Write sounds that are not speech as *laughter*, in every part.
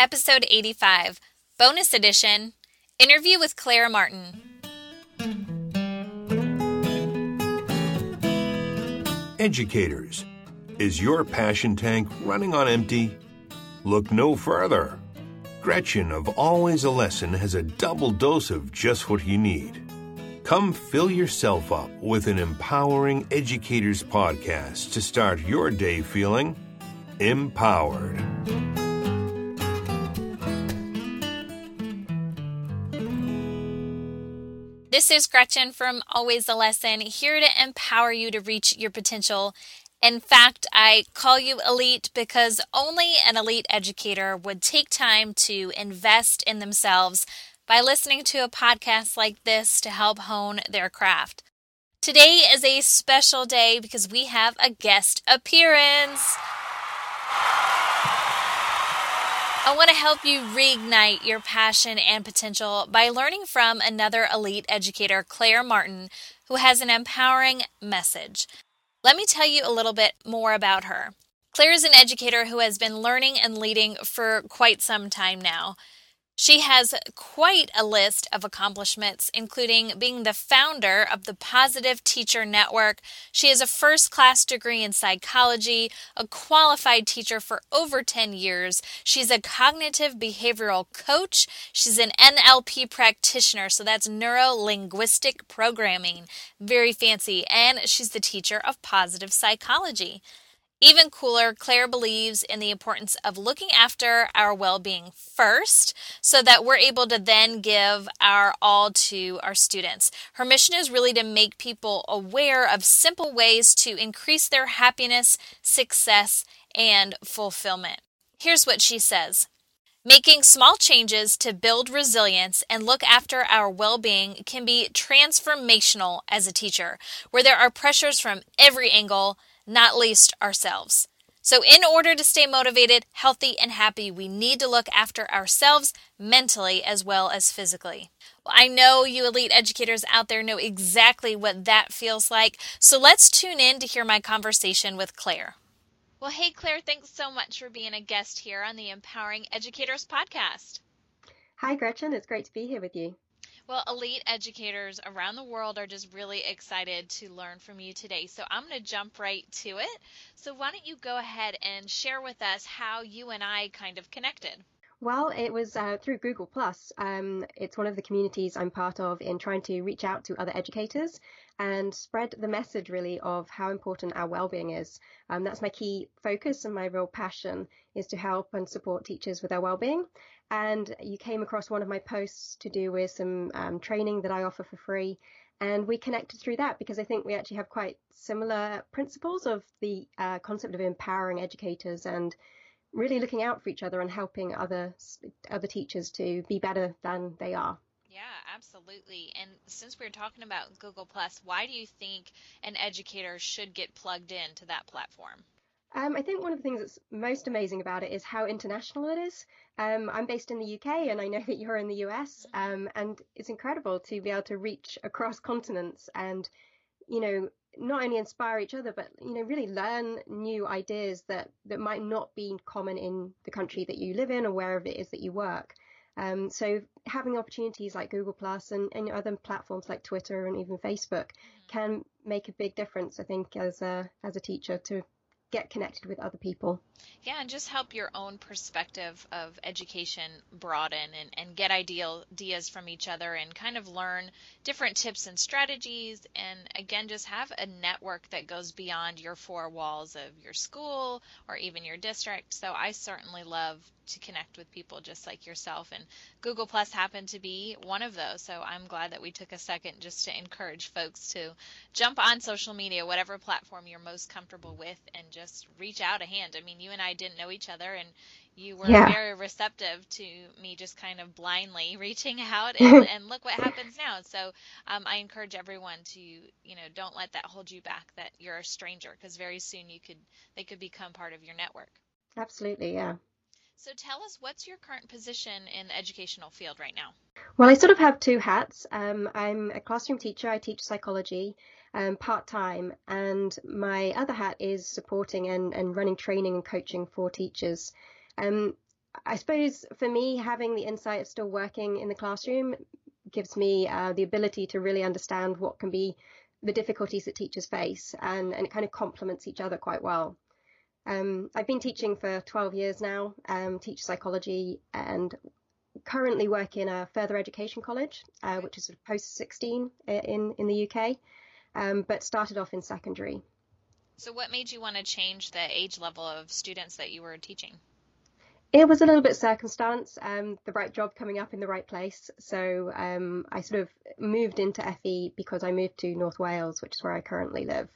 Episode 85, Bonus Edition Interview with Claire Martin. Educators, is your passion tank running on empty? Look no further. Gretchen of Always a Lesson has a double dose of just what you need. Come fill yourself up with an empowering educators podcast to start your day feeling empowered. This is Gretchen from Always a Lesson, here to empower you to reach your potential. In fact, I call you elite because only an elite educator would take time to invest in themselves by listening to a podcast like this to help hone their craft. Today is a special day because we have a guest appearance. I want to help you reignite your passion and potential by learning from another elite educator, Claire Martin, who has an empowering message. Let me tell you a little bit more about her. Claire is an educator who has been learning and leading for quite some time now. She has quite a list of accomplishments, including being the founder of the Positive Teacher Network. She has a first class degree in psychology, a qualified teacher for over 10 years. She's a cognitive behavioral coach. She's an NLP practitioner, so that's neuro linguistic programming. Very fancy. And she's the teacher of positive psychology. Even cooler, Claire believes in the importance of looking after our well being first so that we're able to then give our all to our students. Her mission is really to make people aware of simple ways to increase their happiness, success, and fulfillment. Here's what she says. Making small changes to build resilience and look after our well being can be transformational as a teacher, where there are pressures from every angle not least ourselves. So, in order to stay motivated, healthy, and happy, we need to look after ourselves mentally as well as physically. Well, I know you elite educators out there know exactly what that feels like. So, let's tune in to hear my conversation with Claire. Well, hey, Claire, thanks so much for being a guest here on the Empowering Educators podcast. Hi, Gretchen. It's great to be here with you. Well, elite educators around the world are just really excited to learn from you today. So I'm going to jump right to it. So why don't you go ahead and share with us how you and I kind of connected? Well, it was uh, through Google Plus. Um, it's one of the communities I'm part of in trying to reach out to other educators and spread the message really of how important our well-being is. Um, that's my key focus and my real passion is to help and support teachers with their well-being and you came across one of my posts to do with some um, training that I offer for free. And we connected through that because I think we actually have quite similar principles of the uh, concept of empowering educators and really looking out for each other and helping other other teachers to be better than they are. Yeah, absolutely. And since we're talking about Google Plus, why do you think an educator should get plugged into that platform? Um, I think one of the things that's most amazing about it is how international it is. Um, I'm based in the UK and I know that you're in the US, um, and it's incredible to be able to reach across continents and, you know, not only inspire each other, but you know, really learn new ideas that that might not be common in the country that you live in or wherever it is that you work. Um, so having opportunities like Google Plus and, and other platforms like Twitter and even Facebook mm-hmm. can make a big difference, I think, as a as a teacher to get connected with other people. Yeah, and just help your own perspective of education broaden and, and get ideal ideas from each other and kind of learn different tips and strategies. And again, just have a network that goes beyond your four walls of your school or even your district. So I certainly love to connect with people just like yourself. And Google Plus happened to be one of those. So I'm glad that we took a second just to encourage folks to jump on social media, whatever platform you're most comfortable with, and just reach out a hand. I mean, you and I didn't know each other, and you were yeah. very receptive to me just kind of blindly *laughs* reaching out and, *laughs* and look what happens now so um, i encourage everyone to you know don't let that hold you back that you're a stranger because very soon you could they could become part of your network absolutely yeah so tell us what's your current position in the educational field right now? Well, I sort of have two hats. Um, I'm a classroom teacher. I teach psychology um, part time, and my other hat is supporting and, and running training and coaching for teachers. Um, I suppose for me, having the insight of still working in the classroom gives me uh, the ability to really understand what can be the difficulties that teachers face, and, and it kind of complements each other quite well. Um, I've been teaching for 12 years now, um, teach psychology, and currently work in a further education college, uh, which is sort of post 16 in in the UK, um, but started off in secondary. So, what made you want to change the age level of students that you were teaching? It was a little bit circumstance, um, the right job coming up in the right place. So um, I sort of moved into FE because I moved to North Wales, which is where I currently live.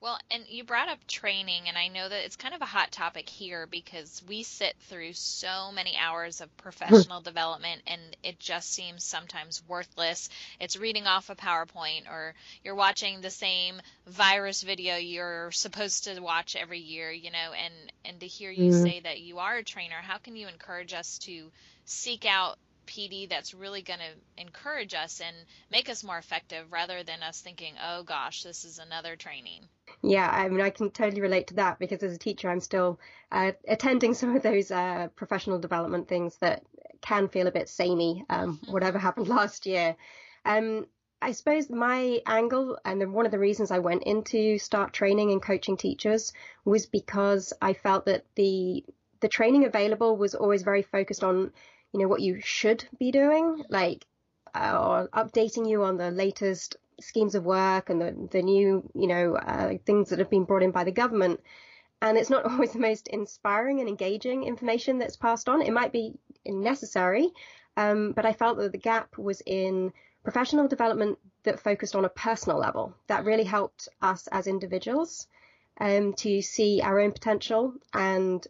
Well, and you brought up training, and I know that it's kind of a hot topic here because we sit through so many hours of professional *laughs* development, and it just seems sometimes worthless. It's reading off a PowerPoint, or you're watching the same virus video you're supposed to watch every year, you know. And and to hear you mm-hmm. say that you are a trainer, how can you encourage us to seek out PD that's really going to encourage us and make us more effective rather than us thinking, oh gosh, this is another training. Yeah, I mean, I can totally relate to that because as a teacher, I'm still uh, attending some of those uh, professional development things that can feel a bit samey, um, mm-hmm. whatever happened *laughs* last year. Um, I suppose my angle and the, one of the reasons I went into start training and coaching teachers was because I felt that the the training available was always very focused on you know, what you should be doing, like, uh, or updating you on the latest schemes of work and the, the new, you know, uh, things that have been brought in by the government. And it's not *laughs* always the most inspiring and engaging information that's passed on. It might be necessary, um, but I felt that the gap was in professional development that focused on a personal level. That really helped us as individuals um, to see our own potential and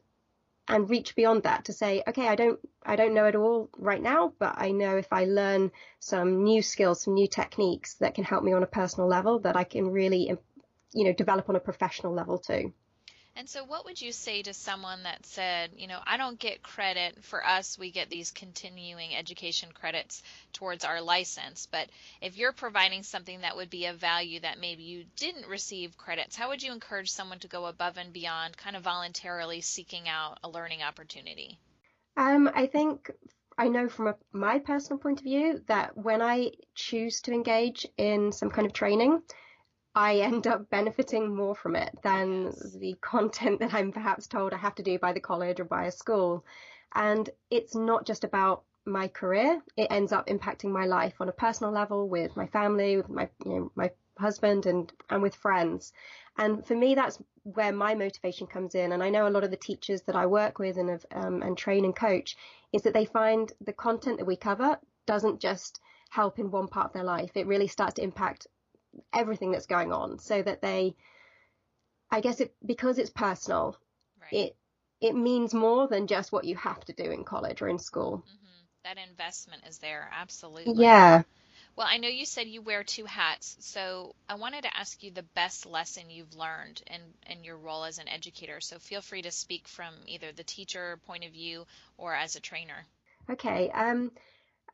and reach beyond that to say, okay, I don't, I don't know it all right now, but I know if I learn some new skills, some new techniques that can help me on a personal level, that I can really, you know, develop on a professional level too. And so, what would you say to someone that said, you know, I don't get credit for us, we get these continuing education credits towards our license, but if you're providing something that would be of value that maybe you didn't receive credits, how would you encourage someone to go above and beyond, kind of voluntarily seeking out a learning opportunity? Um, I think I know from a, my personal point of view that when I choose to engage in some kind of training, I end up benefiting more from it than yes. the content that I'm perhaps told I have to do by the college or by a school. And it's not just about my career. It ends up impacting my life on a personal level with my family, with my you know, my husband and and with friends. And for me, that's where my motivation comes in. And I know a lot of the teachers that I work with and um, and train and coach is that they find the content that we cover doesn't just help in one part of their life. It really starts to impact everything that's going on so that they I guess it because it's personal right. it it means more than just what you have to do in college or in school. Mm-hmm. That investment is there, absolutely. Yeah. Well, I know you said you wear two hats, so I wanted to ask you the best lesson you've learned in, in your role as an educator. So feel free to speak from either the teacher point of view or as a trainer. Okay. Um,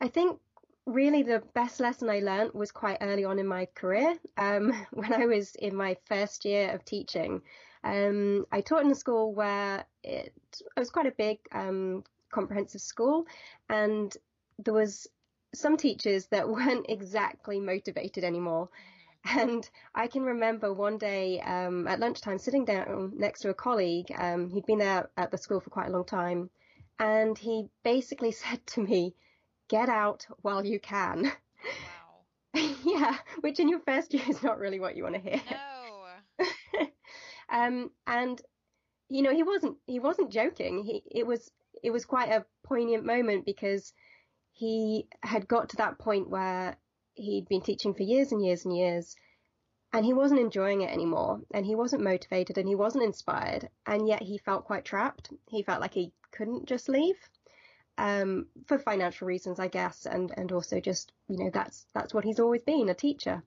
I think really the best lesson I learned was quite early on in my career. Um, *laughs* when I was in my first year of teaching, um, I taught in a school where it, it was quite a big um, comprehensive school, and there was some teachers that *laughs* weren't exactly motivated anymore. And I can remember one day um, at lunchtime sitting down next to a colleague. Um, he'd been there at the school for quite a long time, and he basically *laughs* said to me, get out while you can. Wow. *laughs* yeah, which in your first year is not really what you want to hear. No. *laughs* um, and you know, he wasn't he wasn't joking. He it was it was quite a poignant moment because he had got to that point where he'd been teaching for years and years and years and he wasn't enjoying it anymore and he wasn't motivated and he wasn't inspired and yet he felt quite trapped. He felt like he couldn't just leave um, for financial reasons, I guess, and and also just you know that's that's what he's always been a teacher,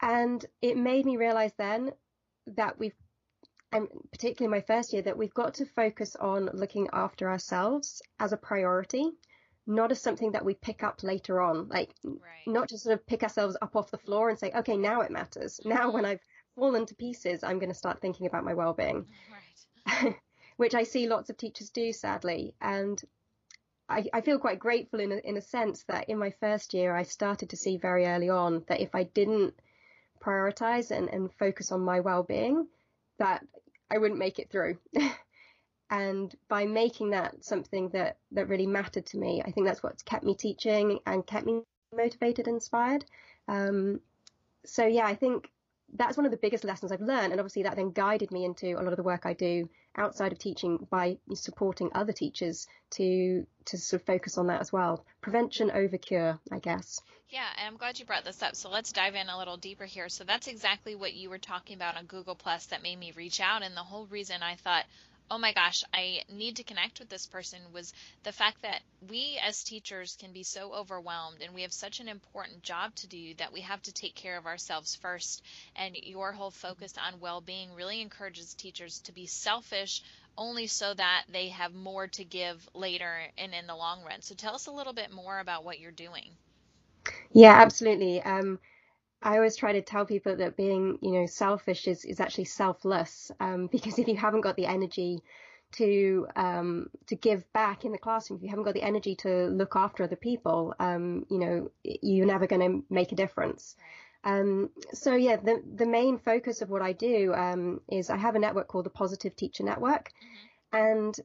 and it made me realize then that we've and particularly my first year that we've got to focus on looking after ourselves as a priority not as something that we pick up later on like right. not just sort of pick ourselves up off the floor and say okay now it matters now when i've fallen to pieces i'm going to start thinking about my well-being right. *laughs* which I see lots of teachers do, sadly. And I, I feel quite grateful in a, in a sense that in my first year, I started to see very early on that if I didn't prioritize and, and focus on my well-being, that I wouldn't make it through. *laughs* and by making that something that that really mattered to me, I think that's what's kept me teaching and kept me motivated, inspired. Um, so yeah, I think that's one of the biggest lessons I've learned, and obviously that then guided me into a lot of the work I do outside of teaching by supporting other teachers to to sort of focus on that as well. Prevention over cure, I guess. Yeah, and I'm glad you brought this up. So let's dive in a little deeper here. So that's exactly what you were talking about on Google Plus that made me reach out, and the whole reason I thought, oh my gosh, I need to connect with this person was the fact that we as teachers can be so overwhelmed and we have such an important job to do that we have to take care of ourselves first. And your whole focus on well being really encourages teachers to be selfish only so that they have more to give later and in the long run. So tell us a little bit more about what you're doing. Yeah, absolutely. Um, I always try to tell people that being, you know, selfish is, is actually selfless. Um, *laughs* because if you haven't got the energy to um, to give back in the classroom, if you haven't got the energy to look after other people, um, you know, you're never going to make a difference. Um, so yeah, the the main focus of what I do um, is I have a network called the Positive Teacher Network, mm-hmm. and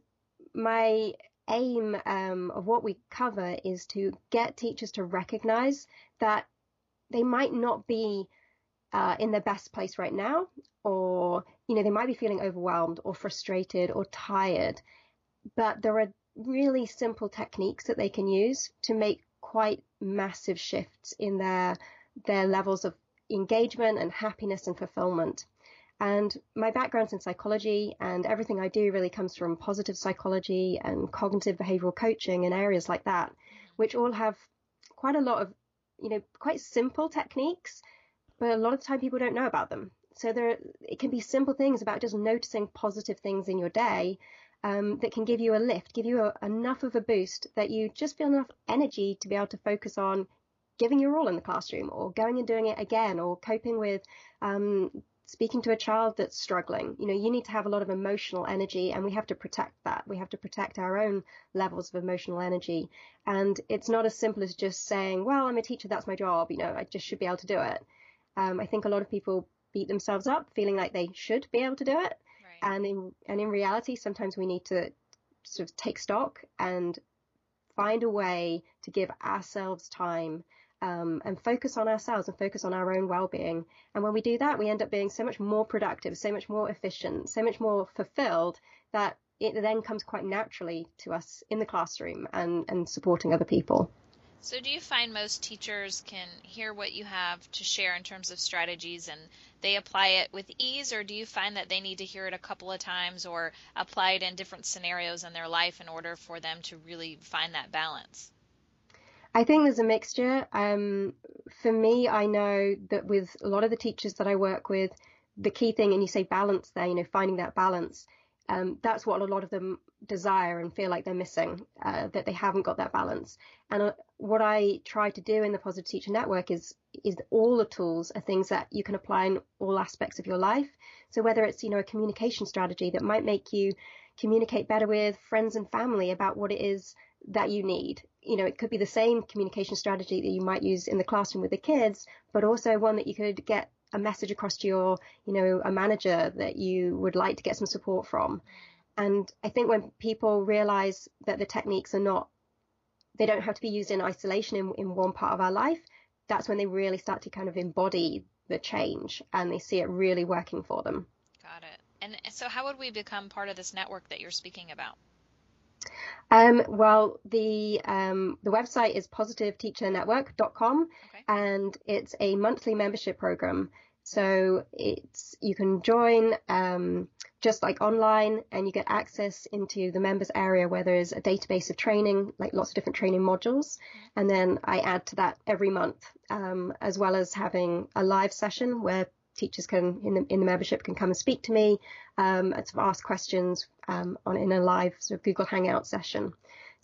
my aim um, of what we cover is to get teachers to recognize that they might not be uh, in their best place right now, or you know they might be feeling overwhelmed or frustrated or tired, but there are really simple techniques that they can use to make quite massive shifts in their their levels of engagement and happiness and fulfillment. And my background's in psychology, and everything I do really comes from positive psychology and cognitive behavioral coaching and areas like that, which all have quite a lot of you know, quite simple techniques, but a lot of the time people don't know about them. So there, it can be simple things about just noticing positive things in your day um, that can give you a lift, give you a, enough of a boost that you just feel enough energy to be able to focus on giving your all in the classroom or going and doing it again or coping with um, speaking to a child that's struggling. You know, you need to have a lot of emotional energy and we have to protect that. We have to protect our own levels of emotional energy. And it's not as simple as just saying, well, I'm a teacher, that's my job, you know, I just should be able to do it. Um, I think a lot of people beat themselves up feeling like they should be able to do it. Right. And in and in reality, sometimes we need to sort of take stock and find a way to give ourselves time um, and focus on ourselves and focus on our own well-being. And when we do that, we end up being so much more productive, so much more efficient, so much more fulfilled that it then comes quite naturally to us in the classroom and, and supporting other people. So, do you find most teachers can hear what you have to share in terms of strategies and they apply it with ease, or do you find that they need to hear it a couple of times or apply it in different scenarios in their life in order for them to really find that balance? I think there's a mixture. Um, for me, I know that with a lot of the teachers that I work with, the key thing, and you say balance there, you know, finding that balance, um, that's what a lot of them desire and feel like they're missing, uh, that they haven't got that balance. And uh, what I try to do in the Positive Teacher Network is is all the tools are things that you can apply in all aspects of your life. So whether it's you know a communication strategy that might make you communicate better with friends and family about what it is that you need you know, it could be the same communication strategy that you might use in the classroom with the kids, but also one that you could get a message across to your, you know, a manager that you would like to get some support from. And I think when people realize that the techniques are not, they don't have to be used in isolation in, in one part of our life, that's when they really start to kind of embody the change and they see it really working for them. Got it. And so, how would we become part of this network that you're speaking about? Um, well, the um, the website is positiveteachernetwork.com, okay. and it's a monthly membership program. So it's you can join um, just like online, and you get access into the members area where there's a database of training, like lots of different training modules, mm-hmm. and then I add to that every month, um, as well as having a live session where teachers can in the in the membership can come and speak to me um, and sort of ask questions um, on in a live sort of Google Hangout session.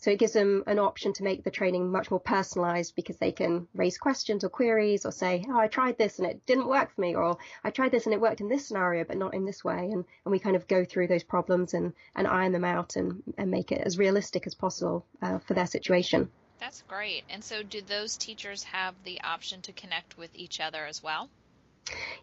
So it gives them an option to make the training much more personalized because they can raise questions or queries or say, oh, I tried this and it didn't work for me, or I tried this and it worked in this scenario, but not in this way. And, and we kind of go through those problems and, and iron them out and, and make it as realistic as possible uh, for their situation. That's great. And so, do those teachers have the option to connect with each other as well?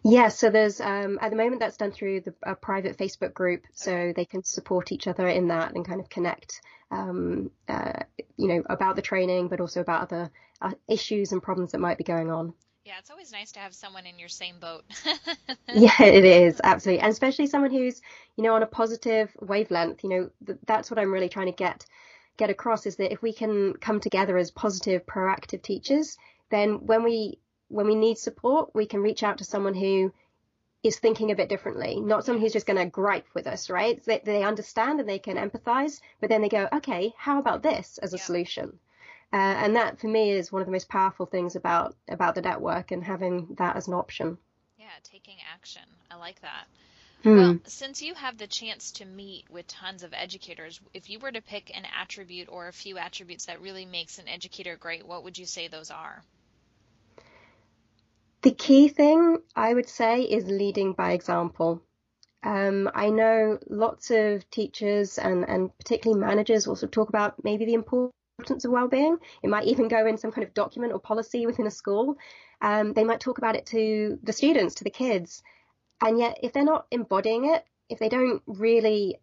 Yeah, so there's um, at the moment that's done through the a private Facebook group, so they can support each other in that and kind of connect, um, uh, you know, about the training, but also about other uh, issues and problems that might be going on. Yeah, it's always nice to have someone in your same boat. *laughs* yeah, it is absolutely, and especially someone who's, you know, on a positive wavelength. You know, th- that's what I'm really trying to get get across is that if we can come together as positive, proactive teachers, then when we when we need support, we can reach out to someone who is thinking a bit differently, not someone who's just going to gripe with us, right? They, they understand and they can empathize, but then they go, okay, how about this as a yeah. solution? Uh, and that for me is one of the most powerful things about about the network and having that as an option. Yeah, taking action. I like that. Hmm. Well, since you have the chance to meet with tons of educators, if you were to pick an attribute or a few attributes that really makes an educator great, what would you say those are? The key thing I would say is leading by example. Um, I know lots of teachers and, and particularly managers also talk about maybe the importance of well-being. It might even go in some kind of document or policy within a school. Um, they might talk about it to the students, to the kids. And yet, if they're not embodying it, if they don't really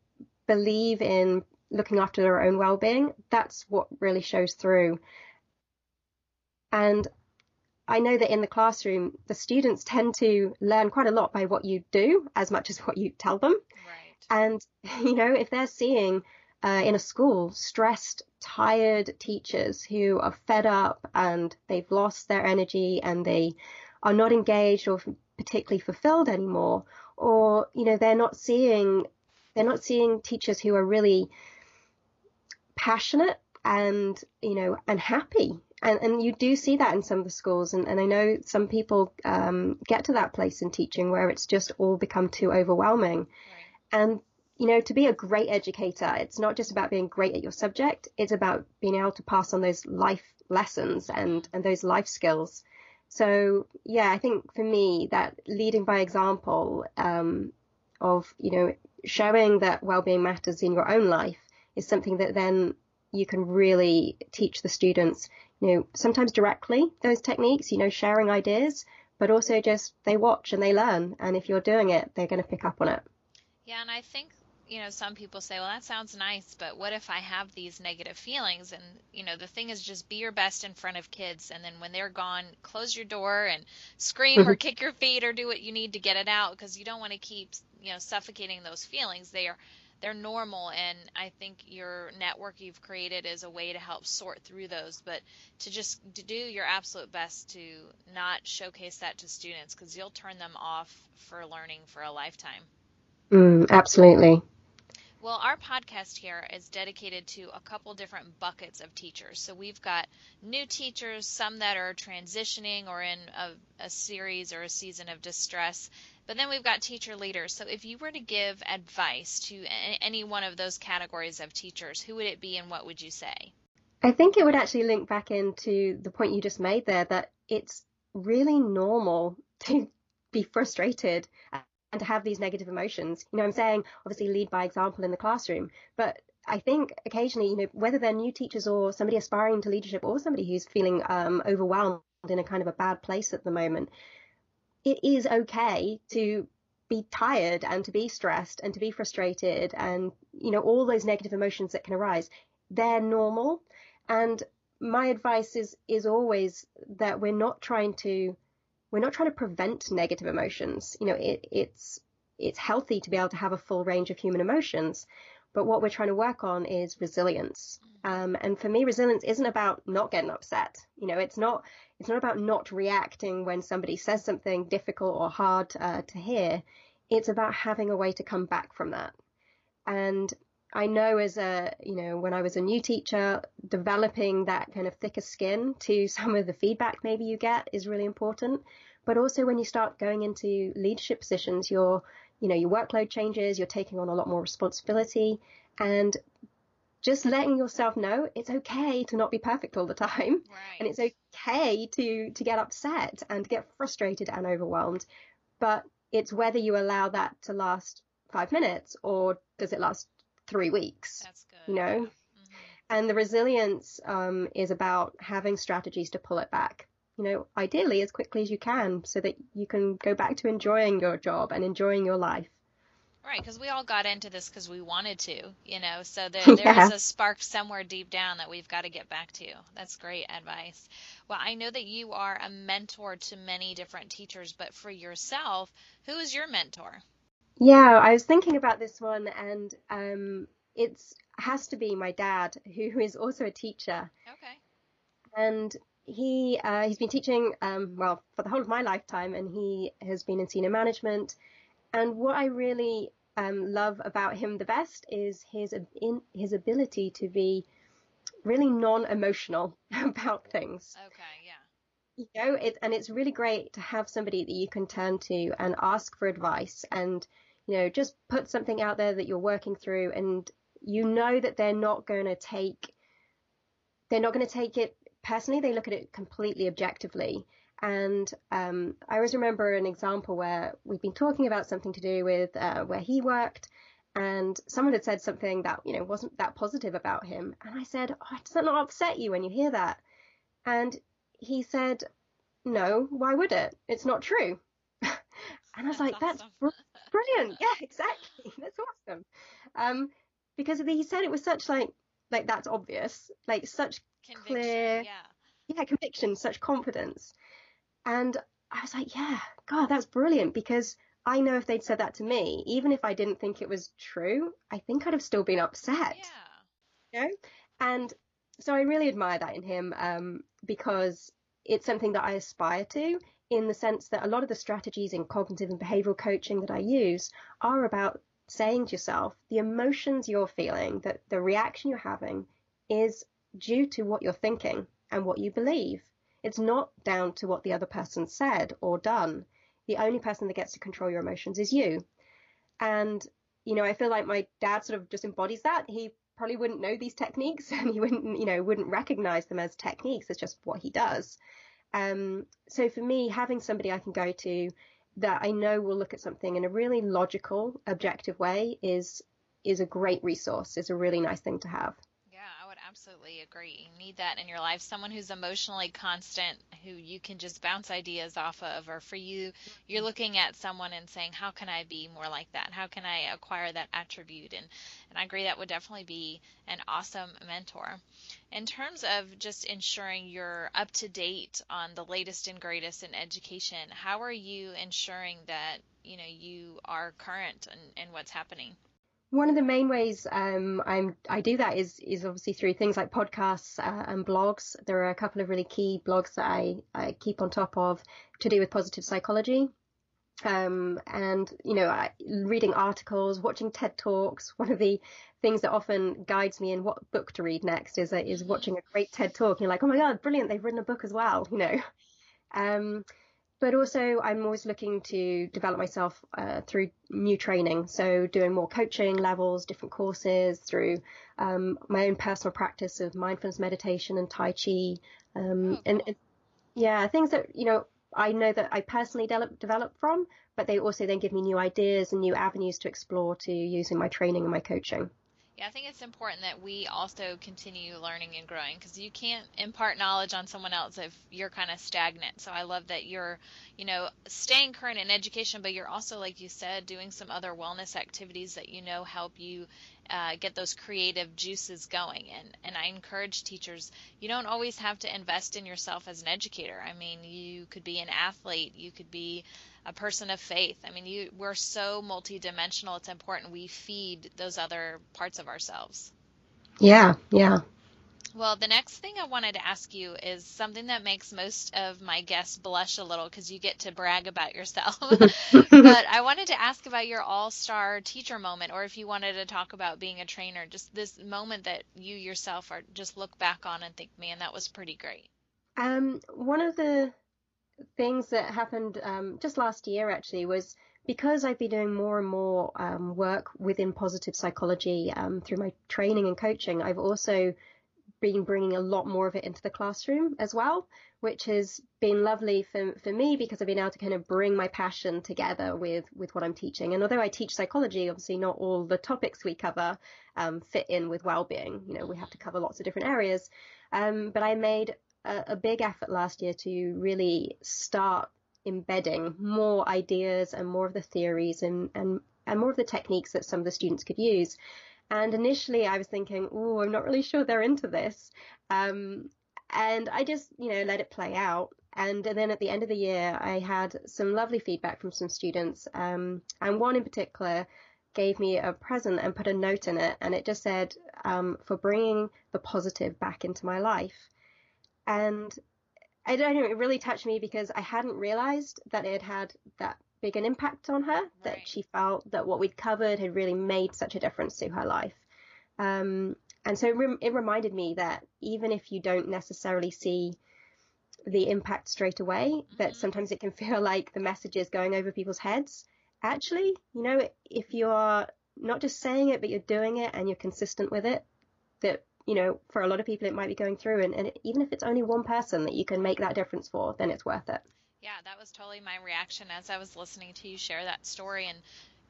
believe in looking after their own well-being, that's what really shows through. And I know that in the classroom, the students tend to learn quite a lot by what you do as much as *laughs* what you tell them. Right. And, *laughs* you know, if they're seeing uh, in a school stressed, tired teachers who are fed up and they've lost their energy and they are not engaged or particularly fulfilled anymore, or, you know, they're not seeing, they're not seeing teachers who are really passionate and, you know, and happy and, and you do see that in some of the schools. And, and I know some people um, get to that place in teaching where it's just all become too overwhelming. Right. And, you know, to be a great educator, it's not just about being great at your subject, it's about being able to pass on those life lessons and, and those life skills. So, yeah, I think for me, that leading by example um, of, you know, showing that well-being matters in your own life is something that then you can really teach the students you know, sometimes directly those techniques, you know, sharing ideas, but also just they watch and they learn. And if you're doing it, they're going to pick up on it. Yeah, and I think you know some people say well that sounds nice but what if i have these negative feelings and you know the thing is just be your best in front of kids and then when they're gone close your door and scream or mm-hmm. kick your feet or do what you need to get it out because you don't want to keep you know suffocating those feelings they are they're normal and i think your network you've created is a way to help sort through those but to just to do your absolute best to not showcase that to students because you'll turn them off for learning for a lifetime. Mm, absolutely well, our podcast here is dedicated to a couple different buckets of teachers. So we've got new teachers, some that are transitioning or in a, a, series or a season of distress, but then we've got teacher leaders. So if you were to give advice to any one of those categories of teachers, who would it be and what would you say? I think it would actually link back into the point you just made there that it's really normal to be frustrated and to have these negative emotions. You know, I'm saying obviously lead by example in the classroom, but I think occasionally, you know, whether they're new teachers or somebody aspiring to leadership or somebody who's feeling um, overwhelmed in a kind of a bad place at the moment, it is okay to be tired and to be stressed and to be frustrated and, you know, all those negative emotions that can arise. They're normal. And my advice is, is always that we're not trying to we're not trying to prevent negative emotions. You know, it, it's it's healthy to be able to have a full range of human emotions, but what we're trying to work on is resilience. Um, and for me, resilience isn't about not getting upset. You know, it's not it's not about not reacting when somebody says something difficult or hard uh, to hear. It's about having a way to come back from that. And I know as a, you know, when I was a new teacher, developing that kind of thicker skin to *laughs* some of the feedback maybe you get is really important. But also when you start going into leadership positions, your, you know, your workload changes, you're taking on a lot more responsibility and just letting yourself know it's okay to not be perfect all the *laughs* time right. and it's okay to to get upset and get frustrated and overwhelmed but it's whether you allow that to last 5 minutes or does it last 3 weeks That's good. you know Mhm. and the resilience um, is about having strategies to pull it back you know ideally as quickly as you can so that you can go back to enjoying your job and enjoying your life Right, because we all got into this because we wanted to, you know. So *laughs* there, there Yeah. is a spark somewhere deep down that we've got to get back to. That's great advice. Well, I know that you are a mentor to many different teachers, but for yourself, who is your mentor? Yeah, I was thinking about this one, and um, it's has to be my dad, who is also a teacher, Okay. and he uh, he's been teaching um, well for the whole of my lifetime, and he has been in senior management. And what I really um, love about him the best is his in his ability to be really non-emotional *laughs* about things. Okay. Yeah. you know it and it's really great to have somebody that you can turn to and ask for advice and you know just put something out there that you're working through and you know that they're not going to take they're not going to take it personally they look at it completely objectively and um, I always remember an example where we've been talking about something to do with uh, where he worked, and someone had said something that you know wasn't that positive about him, and I said, oh, "Does that not upset you when you hear that?" And he said, "No, why would it? It's not true." *laughs* and I was That's like, "That's awesome. Br- brilliant! Yeah, exactly. *laughs* That's awesome." Um, because he said it was such like like that's obvious, like such Conviction. clear- Yeah. yeah, conviction, such confidence. And I was like, yeah, God, that's brilliant because I know if they'd said that to me, even if I didn't think it was true, I think I'd have still been upset. Yeah. You know? And so I really admire that in him um, because it's something that I aspire to in the sense that a lot of the strategies in cognitive and behavioral coaching that I use are about saying to yourself the emotions you're feeling, that the reaction you're having is due to what you're thinking and what you believe. It's not down to what the other person said or done. The only person that gets to control your emotions is you. And, you know, I feel like my dad sort of just embodies that. He probably wouldn't know these techniques *laughs* and he wouldn't, you know, wouldn't recognize them as techniques. It's just what he does. Um, so for me, having somebody I can go to that I know will look at something in a really logical, objective way is is a great resource. It's a really nice thing to have. Yeah, I would absolutely agree. You need that in your life. Someone who's emotionally constant, who you can just bounce ideas off of. Or for you, you're mm-hmm. looking at someone and saying, how can I be more like that? How can I acquire that attribute? And, and I agree that would definitely be an awesome mentor. In terms of just ensuring you're up to date on the latest and greatest in education, how are you ensuring that, you know, you are current and, in what's happening? One of the main ways um, I do that is is obviously through things like podcasts uh, and blogs. There are a couple of really key blogs that I, I keep on top of to do with positive psychology. Um, and you know, I, reading articles, watching TED talks. One of the things that often guides me in what book to read next is uh, is watching a great TED talk. And you're like, oh my god, brilliant! They've written a book as well. *laughs* You know. Um, but also I'm always looking to develop myself uh, through new training. So doing more coaching levels, different courses through um, my own personal practice of mindfulness meditation and Tai Chi. Um, Oh, and, and yeah, things that, you know, I know that I personally develop, develop from, but they also then give me new ideas and new avenues to explore to using my training and my coaching. Yeah, I think it's important that we also continue learning and growing because you can't impart knowledge on someone else if you're kind of stagnant. So I love that you're, you know, staying current in education, but you're also, like you said, doing some other wellness activities that you know help you uh, get those creative juices going. And and I encourage teachers, you don't always have to invest in yourself as an educator. I mean, you could be an athlete, you could be a person of faith. I mean, you we're so multidimensional. It's important we feed those other parts of ourselves. Yeah, yeah. Well, the next thing I wanted to ask you is something that makes most of my guests blush a little because you get to brag about yourself. *laughs* but I wanted to ask about your all-star teacher moment, or if you wanted to talk about being a trainer, just this moment that you yourself are just look back on and think, man, that was pretty great. Um, one of the things that happened um, just last year actually was because I've been doing more and more um, work within positive psychology um, through my training and coaching, I've also been bringing a lot more of it into the classroom as well, which has been lovely for, for me because I've been able to kind of bring my passion together with, with what I'm teaching. And although I teach psychology, obviously not all the topics we cover um, fit in with well-being. You know, we have to cover lots of different areas. Um, but I made a, a big effort last year to really start embedding more ideas and more of the theories and, and, and more of the techniques that some of the students could use. And initially I was thinking, oh, I'm not really sure they're into this. Um, and I just, you know, let it play out. And then at the end of the year, I had some lovely feedback from some students. Um, and one in particular gave me a present and put a note in it. And it just said, um, for bringing the positive back into my life. And I don't know, it really touched me because I hadn't realized that it had that big an impact on her, right. that she felt that what we'd covered had really made such a difference to her life. Um, and so it, rem- it reminded me that even if you don't necessarily see the impact straight away, mm-hmm. that sometimes it can *laughs* feel like the message is going over people's heads. Actually, you know, if you're not just saying it, but you're doing it and you're consistent with it, that you know, for a lot of people, it might be going through. And, and even if it's only one person that you can make that difference for, then it's worth it. Yeah, that was totally my reaction as I was listening to you share that story. And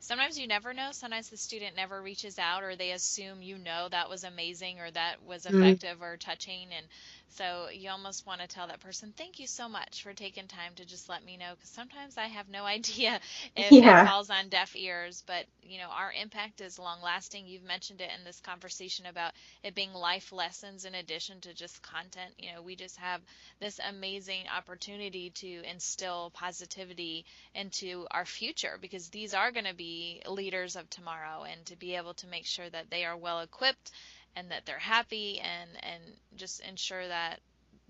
sometimes you never know. Sometimes the student never reaches out or they assume you know that was amazing or that was mm-hmm. effective mm-hmm. or touching. And so you almost want to tell that person, thank you so much for taking time to just let me know because sometimes I have no *laughs* idea if yeah. it falls on deaf ears. But, you know, our impact is long lasting. You've mentioned it in this conversation about it being life lessons in addition to just content. You know, we just have this amazing opportunity to instill positivity into our future because these are going to be leaders of tomorrow and to be able to make sure that they are well equipped and that they're happy and and just ensure that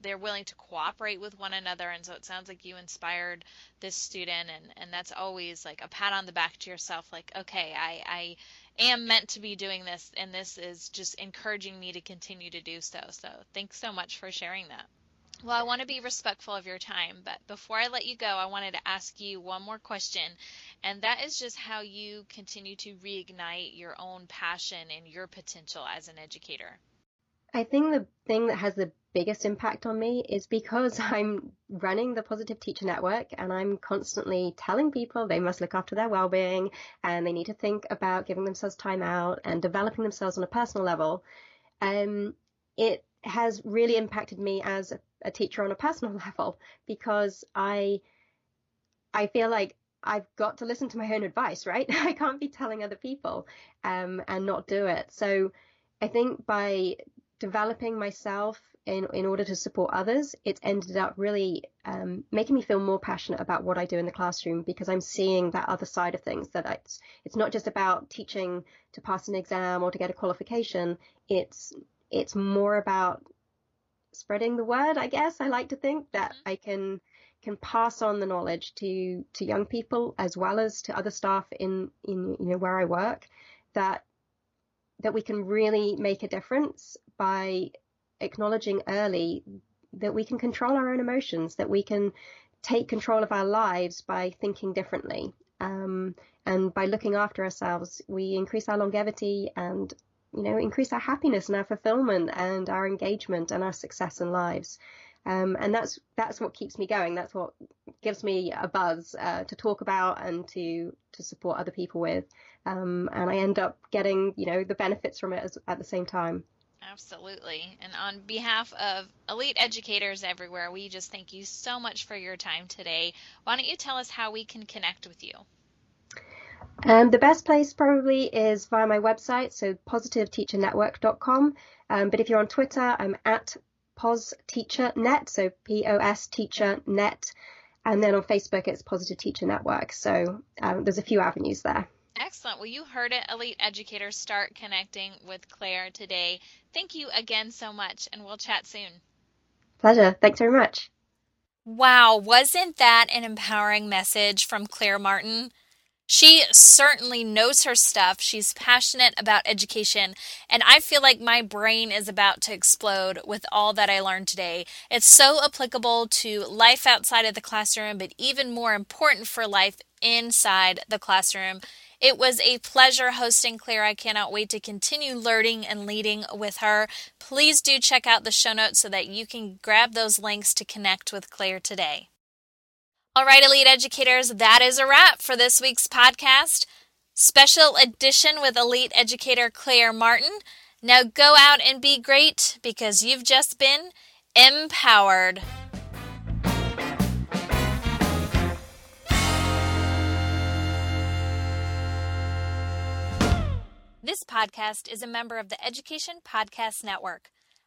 they're willing to cooperate with one another. And so it sounds like you inspired this student and and that's always like a pat on the back to yourself like okay i i am meant to be doing this and this is just encouraging me to continue to do so. So thanks so much for sharing that well, I want to be respectful of your time, but before I let you go, I wanted to ask you one more question, and that is just how you continue to reignite your own passion and your potential as an educator. I think the thing that has the biggest impact on me is because *laughs* I'm running the Positive Teacher Network and I'm constantly telling people they must look after their well-being and they need to think about giving themselves time out and developing themselves on a personal level. Um, it has really impacted me as a teacher on a personal *laughs* level because I I feel like I've got to listen to my own advice, right? *laughs* I can't be telling other people um, and not do it. So I think by developing myself in in order to support others, it ended up really um, making me feel more passionate about what I do in the classroom because I'm seeing that other side of things. That it's it's not just about teaching to pass an exam or to get a qualification. It's it's more about spreading the word, I guess. I like to think that mm-hmm. I can can pass on the knowledge to to young people as well as to other staff in in you know where I work that that we can really make a difference by acknowledging early that we can control our own emotions, that we can take control of our lives by thinking differently. Um, and by looking after ourselves, we increase our longevity and you know, increase our happiness and our fulfillment and our engagement and our success in lives. Um, and that's that's what keeps me going. That's what gives me a buzz uh, to talk about and to to support other people with. Um, and I end up getting you know the benefits from it as, at the same time. Absolutely. And on behalf of elite educators everywhere, we just thank you so much for your time today. Why don't you tell us how we can connect with you? Um, the best place probably is via my website, so positiveteachernetwork.com. Um, but if you're on Twitter, I'm at PosTeacherNet, so P-O-S Teacher Net. And then on Facebook, it's Positive Teacher Network. So um, there's a few avenues there. Excellent. Well, you heard it. Elite educators start connecting with Claire today. Thank you again so much, and we'll chat soon. Pleasure. Thanks very much. Wow, wasn't that an empowering message from Claire Martin? She certainly knows her stuff. She's passionate about education, and I feel like my brain is about to explode with all that I learned today. It's so applicable to life outside of the classroom, but even more important for life inside the classroom. It was a pleasure hosting Claire. I cannot wait to continue learning and leading with her. Please do check out the show notes so that you can grab those links to connect with Claire today. All right, Elite Educators, that is a wrap for this week's podcast. Special edition with Elite Educator Claire Martin. Now go out and be great because you've just been empowered. This podcast is a member of the Education Podcast Network